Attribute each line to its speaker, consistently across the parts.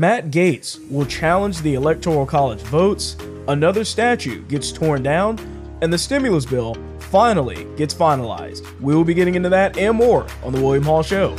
Speaker 1: Matt Gaetz will challenge the Electoral College votes, another statue gets torn down, and the stimulus bill finally gets finalized. We will be getting into that and more on The William Hall Show.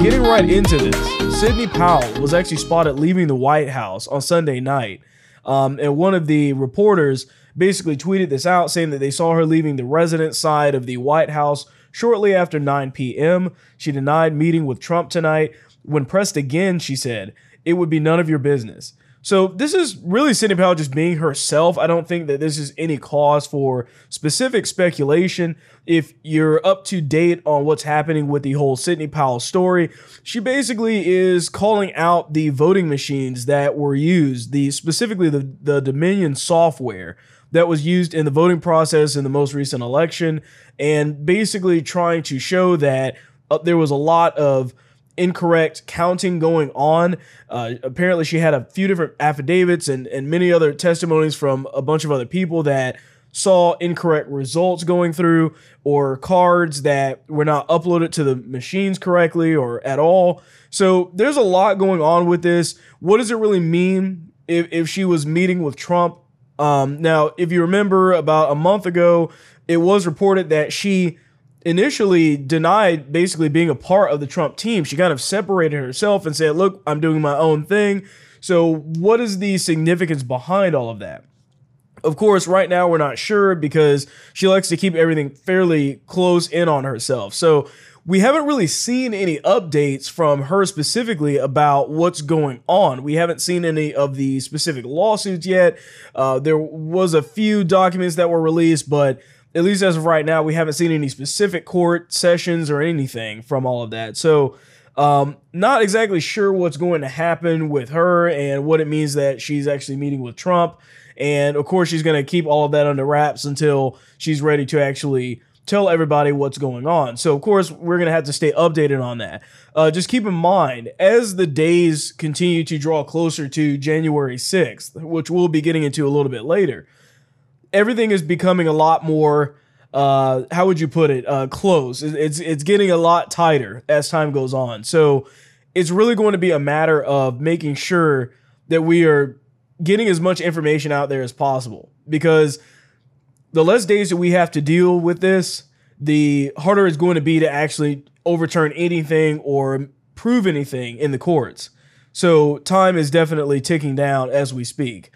Speaker 1: Getting right into this, Sidney Powell was actually spotted leaving the White House on Sunday night. Um, and one of the reporters basically tweeted this out saying that they saw her leaving the residence side of the White House shortly after 9 p.m. She denied meeting with Trump tonight. When pressed again, she said, It would be none of your business. So this is really Sidney Powell just being herself. I don't think that this is any cause for specific speculation. If you're up to date on what's happening with the whole Sidney Powell story, she basically is calling out the voting machines that were used, the specifically the, the Dominion software that was used in the voting process in the most recent election, and basically trying to show that uh, there was a lot of incorrect counting going on. Uh, apparently, she had a few different affidavits and, and many other testimonies from a bunch of other people that saw incorrect results going through or cards that were not uploaded to the machines correctly or at all. So there's a lot going on with this. What does it really mean if, if she was meeting with Trump? Um, now, if you remember about a month ago, it was reported that she initially denied basically being a part of the Trump team. She kind of separated herself and said, Look, I'm doing my own thing. So, what is the significance behind all of that? Of course, right now we're not sure because she likes to keep everything fairly close in on herself. So, we haven't really seen any updates from her specifically about what's going on. We haven't seen any of the specific lawsuits yet. Uh, there was a few documents that were released, but at least as of right now, we haven't seen any specific court sessions or anything from all of that. So, um, not exactly sure what's going to happen with her and what it means that she's actually meeting with Trump. And of course, she's going to keep all of that under wraps until she's ready to actually tell everybody what's going on. So, of course, we're going to have to stay updated on that. Uh, just keep in mind, as the days continue to draw closer to January 6th, which we'll be getting into a little bit later, everything is becoming a lot more uh, how would you put it uh, close. It's it's getting a lot tighter as time goes on. So it's really going to be a matter of making sure that we are getting as much information out there as possible. Because the less days that we have to deal with this the harder it's going to be to actually overturn anything or prove anything in the courts. So time is definitely ticking down as we speak.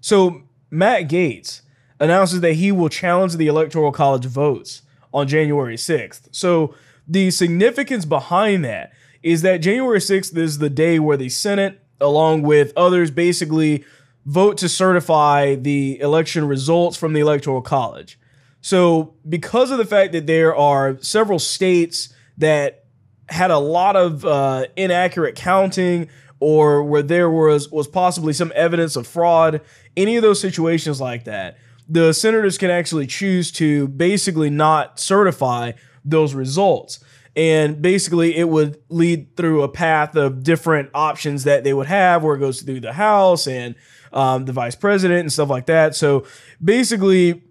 Speaker 1: So matt gaetz announces that he will challenge the Electoral College votes on January 6th. So the significance behind that is that January 6th is the day where the Senate, along with others, basically vote to certify the election results from the Electoral College. So, because of the fact that there are several states that had a lot of uh, inaccurate counting or where there was was possibly some evidence of fraud, any of those situations like that, the senators can actually choose to basically not certify those results. And basically, it would lead through a path of different options that they would have, where it goes through the House and um, the vice president and stuff like that. So basically,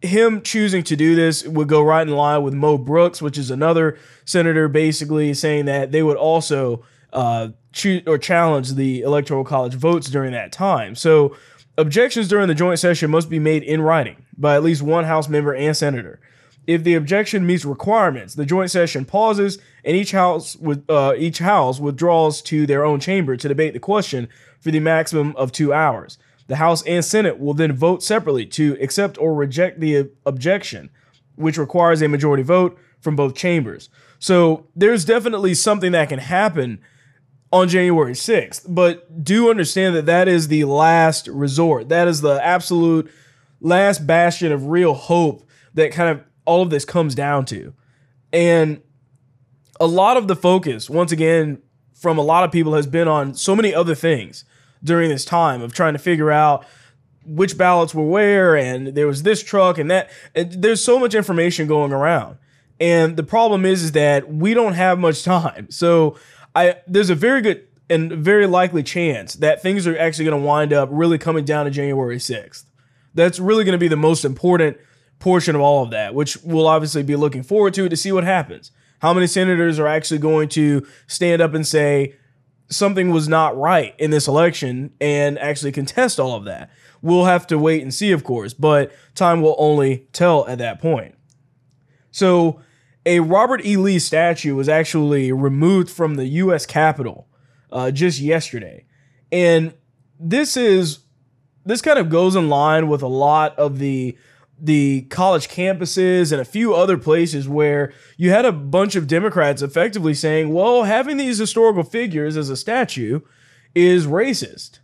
Speaker 1: him choosing to do this would go right in line with Mo Brooks, which is another senator, basically saying that they would also uh, choose or challenge the electoral college votes during that time. So Objections during the joint session must be made in writing by at least one House member and senator. If the objection meets requirements, the joint session pauses, and each house with uh, each house withdraws to their own chamber to debate the question for the maximum of two hours. The House and Senate will then vote separately to accept or reject the objection, which requires a majority vote from both chambers. So there's definitely something that can happen on January 6th. But do understand that that is the last resort. That is the absolute last bastion of real hope that kind of all of this comes down to. And a lot of the focus, once again, from a lot of people has been on so many other things during this time of trying to figure out which ballots were where and there was this truck and that and there's so much information going around and the problem is is that we don't have much time so I there's a very good and very likely chance that things are actually going to wind up really coming down to January 6th. That's really going to be the most important portion of all of that, which we'll obviously be looking forward to to see what happens. How many senators are actually going to stand up and say something was not right in this election and actually contest all of that? We'll have to wait and see, of course, but time will only tell at that point. So, a Robert E. Lee statue was actually removed from the U.S. Capitol uh, just yesterday, and this is this kind of goes in line with a lot of the the college campuses and a few other places where you had a bunch of Democrats effectively saying, well, having these historical figures as a statue is racist.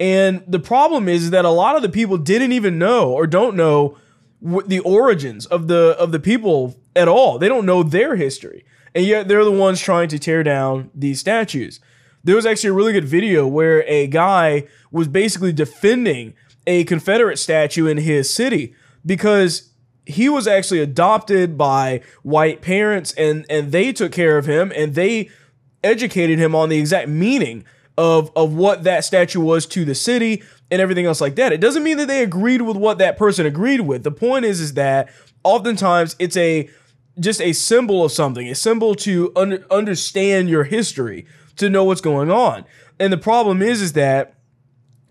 Speaker 1: And the problem is that a lot of the people didn't even know or don't know the origins of the of the people at all. They don't know their history. And yet they're the ones trying to tear down these statues. There was actually a really good video where a guy was basically defending a Confederate statue in his city because he was actually adopted by white parents and and they took care of him and they educated him on the exact meaning of of what that statue was to the city and everything else like that. It doesn't mean that they agreed with what that person agreed with. The point is is that oftentimes it's a just a symbol of something, a symbol to un- understand your history, to know what's going on. And the problem is is that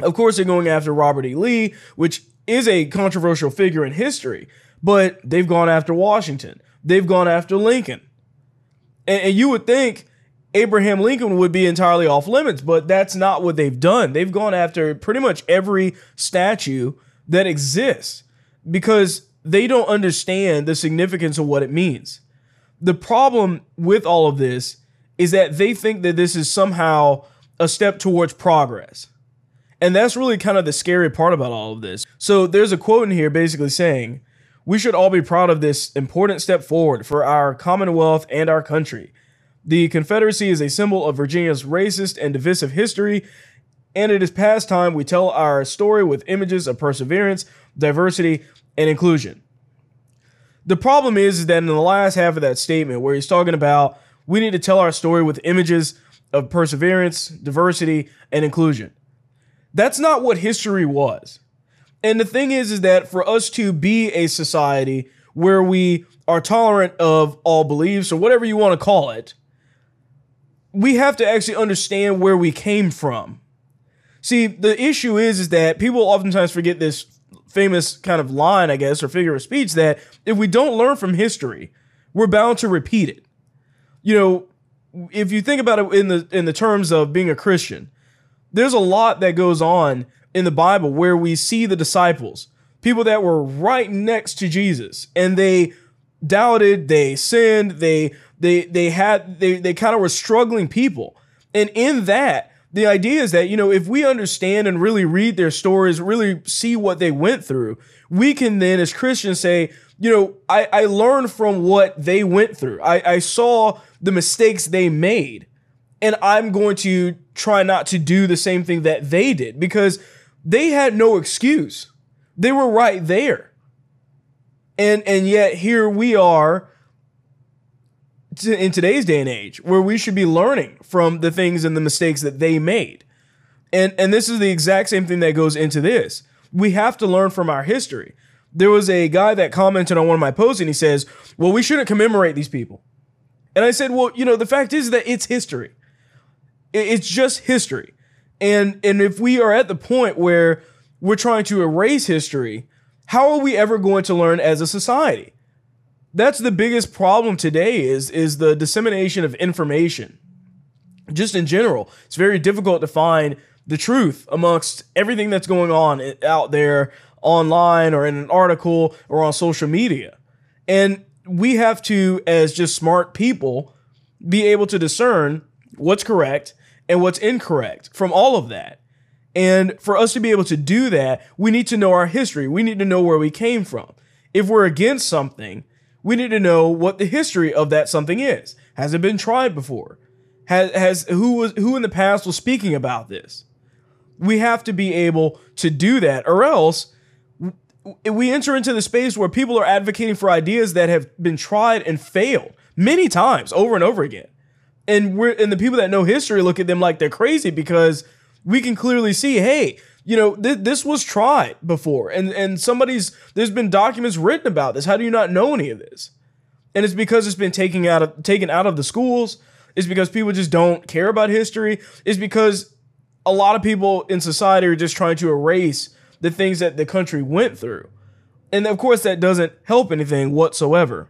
Speaker 1: of course they're going after Robert E. Lee, which is a controversial figure in history, but they've gone after Washington. They've gone after Lincoln. And, and, you would think Abraham Lincoln would be entirely off limits, but that's not what they've done. They've gone after pretty much every statue that exists because they don't understand the significance of what it means. The problem with all of this is that they think that this is somehow a step towards progress. And that's really kind of the scary part about all of this. So there's a quote in here basically saying, We should all be proud of this important step forward for our Commonwealth and our country. The Confederacy is a symbol of Virginia's racist and divisive history, and it is past time we tell our story with images of perseverance, diversity, and inclusion. The problem is, is that in the last half of that statement, where he's talking about we need to tell our story with images of perseverance, diversity, and inclusion. That's not what history was. And the thing is, is that for us to be a society where we are tolerant of all beliefs or whatever you want to call it, we have to actually understand where we came from. See, the issue is, is that people oftentimes forget this famous kind of line, I guess, or figure of speech that if we don't learn from history, we're bound to repeat it. You know, if you think about it in the in the terms of being a Christian, there's a lot that goes on in the Bible where we see the disciples, people that were right next to Jesus, and they doubted, they sinned, they they they had they they kind of were struggling people. And in that, the idea is that, you know, if we understand and really read their stories, really see what they went through, we can then as Christians say, you know, I, I learned from what they went through. I, I saw the mistakes they made and I'm going to try not to do the same thing that they did because they had no excuse. They were right there. And and yet here we are in today's day and age where we should be learning from the things and the mistakes that they made. And and this is the exact same thing that goes into this. We have to learn from our history. There was a guy that commented on one of my posts and he says, "Well, we shouldn't commemorate these people." And I said, "Well, you know, the fact is that it's history. It's just history. And and if we are at the point where we're trying to erase history, how are we ever going to learn as a society? That's the biggest problem today is is the dissemination of information. Just in general, it's very difficult to find the truth amongst everything that's going on out there online or in an article or on social media. And we have to as just smart people be able to discern what's correct and what's incorrect from all of that. And for us to be able to do that, we need to know our history. We need to know where we came from. If we're against something, we need to know what the history of that something is. Has it been tried before? Has, has who was who in the past was speaking about this? We have to be able to do that, or else we enter into the space where people are advocating for ideas that have been tried and failed many times over and over again. And we're and the people that know history look at them like they're crazy because we can clearly see, hey, you know, th- this was tried before, and and somebody's there's been documents written about this. How do you not know any of this? And it's because it's been taken out of taken out of the schools. It's because people just don't care about history. It's because a lot of people in society are just trying to erase the things that the country went through. And of course, that doesn't help anything whatsoever.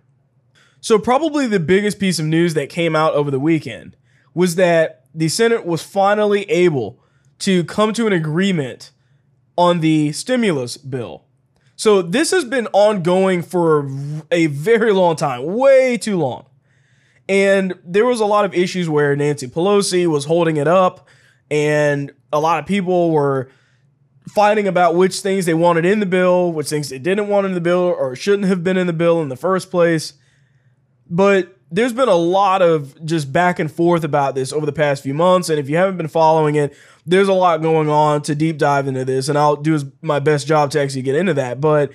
Speaker 1: So, probably the biggest piece of news that came out over the weekend was that the Senate was finally able to come to an agreement on the stimulus bill. So, this has been ongoing for a very long time, way too long. And there was a lot of issues where Nancy Pelosi was holding it up, and a lot of people were fighting about which things they wanted in the bill, which things they didn't want in the bill, or shouldn't have been in the bill in the first place. But there's been a lot of just back and forth about this over the past few months. And if you haven't been following it, there's a lot going on to deep dive into this. And I'll do my best job to actually get into that. But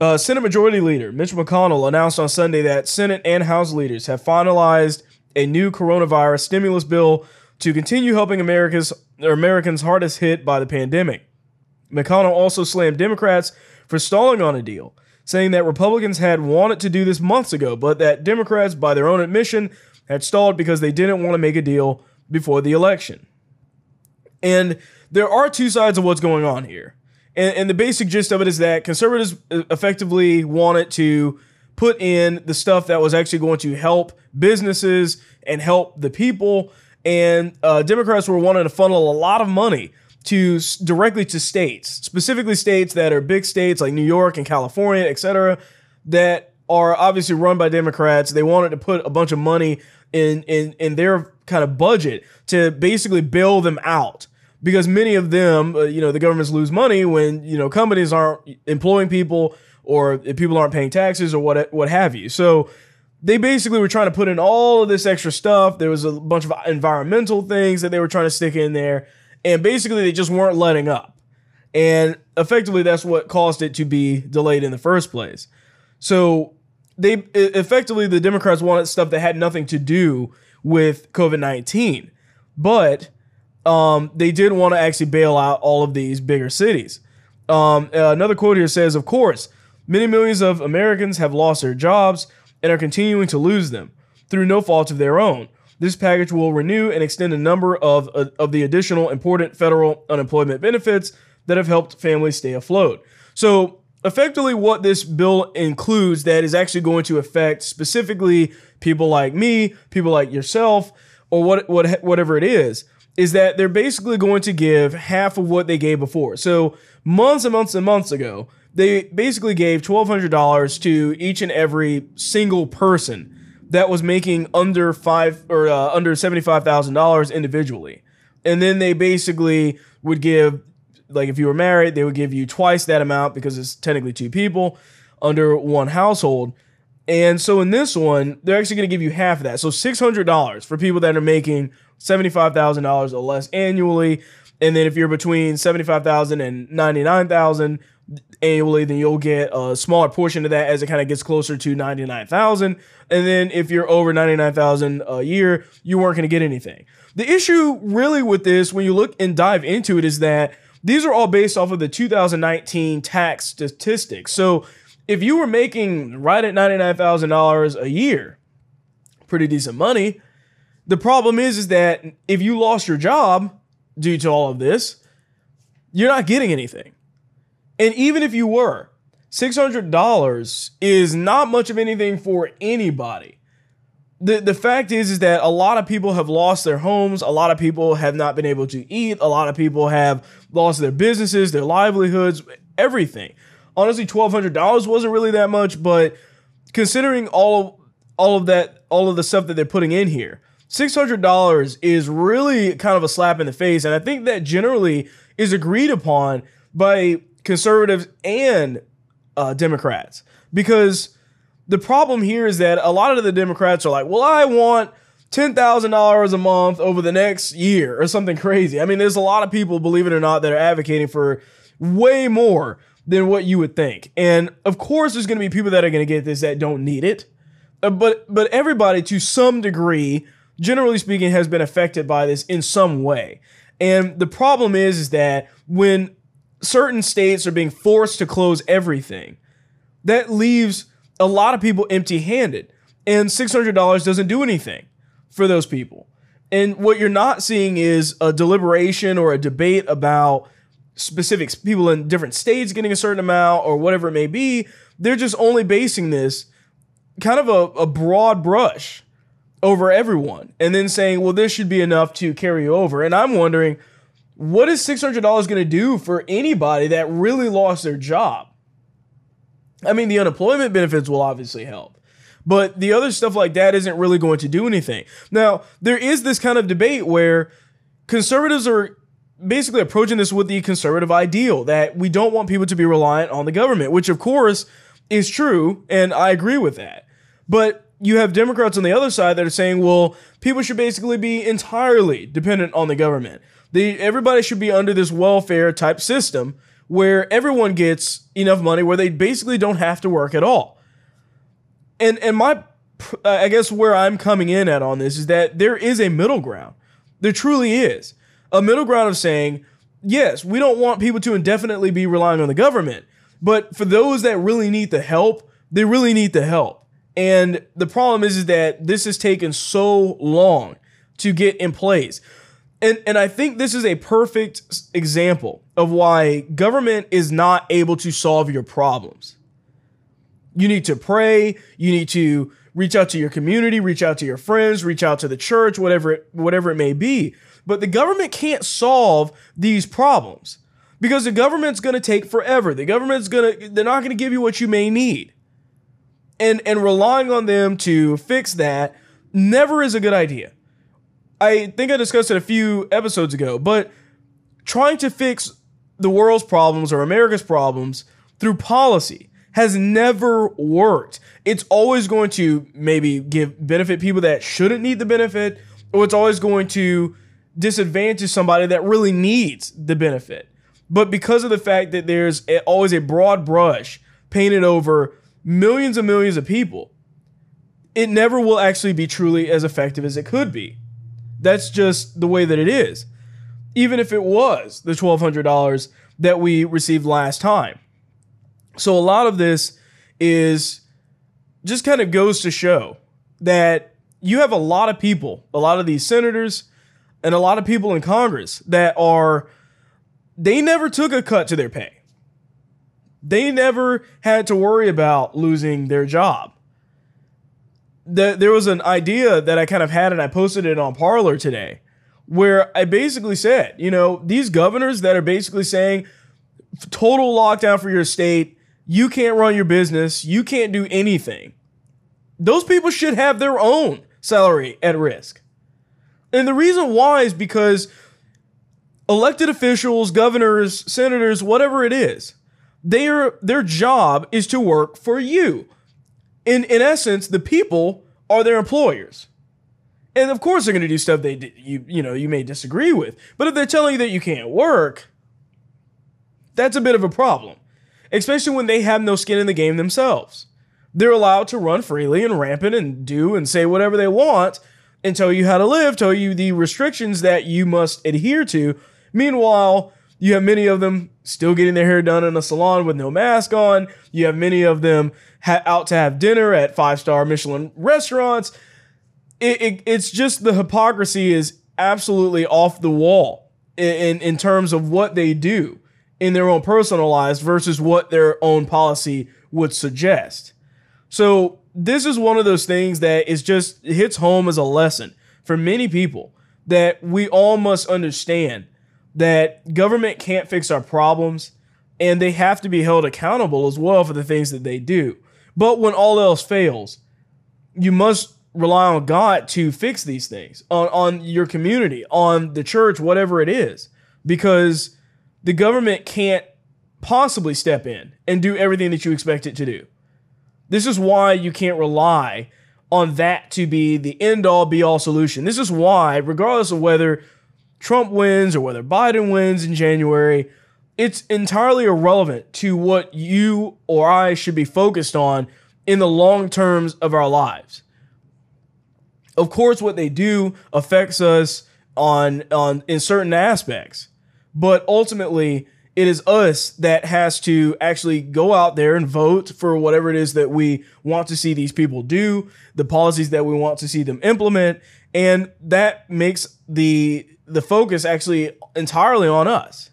Speaker 1: uh, Senate Majority Leader Mitch McConnell announced on Sunday that Senate and House leaders have finalized a new coronavirus stimulus bill to continue helping America's Americans hardest hit by the pandemic. McConnell also slammed Democrats for stalling on a deal, saying that Republicans had wanted to do this months ago, but that Democrats, by their own admission, had stalled because they didn't want to make a deal before the election. And there are two sides of what's going on here. And, and the basic gist of it is that conservatives effectively wanted to put in the stuff that was actually going to help businesses and help the people. And uh, Democrats were wanting to funnel a lot of money to directly to states, specifically states that are big states like New York and California, et cetera, that are obviously run by Democrats. They wanted to put a bunch of money in in in their kind of budget to basically bail them out because many of them, uh, you know, the governments lose money when you know companies aren't employing people or people aren't paying taxes or what what have you. So they basically were trying to put in all of this extra stuff. There was a bunch of environmental things that they were trying to stick in there, and basically they just weren't letting up. And effectively, that's what caused it to be delayed in the first place. So they effectively the Democrats wanted stuff that had nothing to do with COVID nineteen, but um, they did want to actually bail out all of these bigger cities. Um, another quote here says, "Of course, many millions of Americans have lost their jobs and are continuing to lose them through no fault of their own." This package will renew and extend a number of, uh, of the additional important federal unemployment benefits that have helped families stay afloat. So, effectively, what this bill includes that is actually going to affect specifically people like me, people like yourself, or what, what whatever it is, is that they're basically going to give half of what they gave before. So, months and months and months ago, they basically gave $1,200 to each and every single person that was making under five or uh, under $75,000 individually. And then they basically would give, like, if you were married, they would give you twice that amount because it's technically two people under one household. And so in this one, they're actually going to give you half of that. So $600 for people that are making $75,000 or less annually. And then if you're between 75,000 and 99,000 annually, then you'll get a smaller portion of that as it kind of gets closer to 99,000. And then if you're over 99,000 a year, you weren't going to get anything. The issue really with this, when you look and dive into it, is that these are all based off of the 2019 tax statistics. So if you were making right at $99,000 a year, pretty decent money, the problem is, is that if you lost your job due to all of this, you're not getting anything. And even if you were, $600 is not much of anything for anybody. The, the fact is is that a lot of people have lost their homes, a lot of people have not been able to eat, a lot of people have lost their businesses, their livelihoods, everything. Honestly, $1200 wasn't really that much, but considering all of, all of that all of the stuff that they're putting in here, $600 is really kind of a slap in the face. And I think that generally is agreed upon by conservatives and uh, Democrats. Because the problem here is that a lot of the Democrats are like, well, I want $10,000 a month over the next year or something crazy. I mean, there's a lot of people, believe it or not, that are advocating for way more than what you would think. And of course, there's going to be people that are going to get this that don't need it. Uh, but but everybody to some degree generally speaking, has been affected by this in some way. And the problem is, is that when certain states are being forced to close everything, that leaves a lot of people empty handed. And $600 doesn't do anything for those people. And what you're not seeing is a deliberation or a debate about specific people in different states getting a certain amount or whatever it may be. They're just only basing this kind of a, a broad brush over everyone and then saying, well, this should be enough to carry you over. And I'm wondering, what is $600 going to do for anybody that really lost their job? I mean, the unemployment benefits will obviously help, but the other stuff like that isn't really going to do anything. Now, there is this kind of debate where conservatives are basically approaching this with the conservative ideal that we don't want people to be reliant on the government, which of course is true, and I agree with that. But you have Democrats on the other side that are saying, well, people should basically be entirely dependent on the government. They, everybody should be under this welfare type system where everyone gets enough money where they basically don't have to work at all. And and my I guess where I'm coming in at on this is that there is a middle ground. There truly is a middle ground of saying, yes, we don't want people to indefinitely be relying on the government, but for those that really need the help, they really need the help. And the problem is, is that this has taken so long to get in place. And, and I think this is a perfect example of why government is not able to solve your problems. You need to pray, you need to reach out to your community, reach out to your friends, reach out to the church, whatever it, whatever it may be. But the government can't solve these problems because the government's going to take forever. The government's going to they're not going to give you what you may need. And and relying on them to fix that never is a good idea. I think I discussed it a few episodes ago, but trying to fix the world's problems or America's problems through policy has never worked. It's always going to maybe give benefit people that shouldn't need the benefit, or it's always going to disadvantage somebody that really needs the benefit. But because of the fact that there's always a broad brush painted over millions and millions of people, it never will actually be truly as effective as it could be. That's just the way that it is. Even if it was the $1,200 that we received last time. So a lot of this is just kind of goes to show that you have a lot of people, a lot of these senators, and a lot of people in Congress that are they never took a cut to their pay. They never had to worry about losing their job. The, there was an idea that I kind of had and I posted it on Parler today where I basically said, you know, these governors that are basically saying total lockdown for your state, you can't run your business, you can't do anything. Those people should have their own salary at risk. And the reason why is because elected officials, governors, senators, whatever it is, their their job is to work for you. In in essence, the people are their employers. And of course they're going to do stuff they you you know, you may disagree with. But if they're telling you that you can't work, that's a bit of a problem. Especially when they have no skin in the game themselves. They're allowed to run freely and rampant and do and say whatever they want and tell you how to live, tell you the restrictions that you must adhere to. Meanwhile, you have many of them still getting their hair done in a salon with no mask on. You have many of them ha- out to have dinner at five star Michelin restaurants. It, it, it's just the hypocrisy is absolutely off the wall in, in terms of what they do in their own personal lives versus what their own policy would suggest. So this is one of those things that is just hits home as a lesson for many people that we all must understand that government can't fix our problems and they have to be held accountable as well for the things that they do. But when all else fails, you must rely on God to fix these things, on, on your community, on the church, whatever it is, because the government can't possibly step in and do everything that you expect it to do. This is why you can't rely on that to be the end all be all solution. This is why, regardless of whether Trump wins or whether Biden wins in January, it's entirely irrelevant to what you or I should be focused on in the long terms of our lives. of course, what they do affects us on on in certain aspects, but ultimately it is us that has to actually go out there and vote for whatever it is that we want to see these people do, the policies that we want to see them implement, and that makes the the focus actually entirely on us.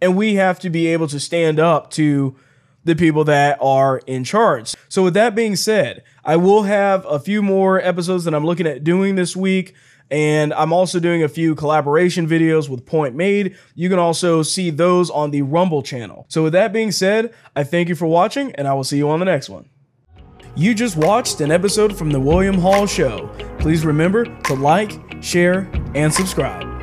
Speaker 1: And we have to be able to stand up to the people that are in charge. So, with that being said, I will have a few more episodes that I'm looking at doing this week. And I'm also doing a few collaboration videos with Point Made. You can also see those on the Rumble channel. So, with that being said, I thank you for watching, and I will see you on the next one. You just watched an episode from The William Hall Show. Please remember to like, share, and subscribe.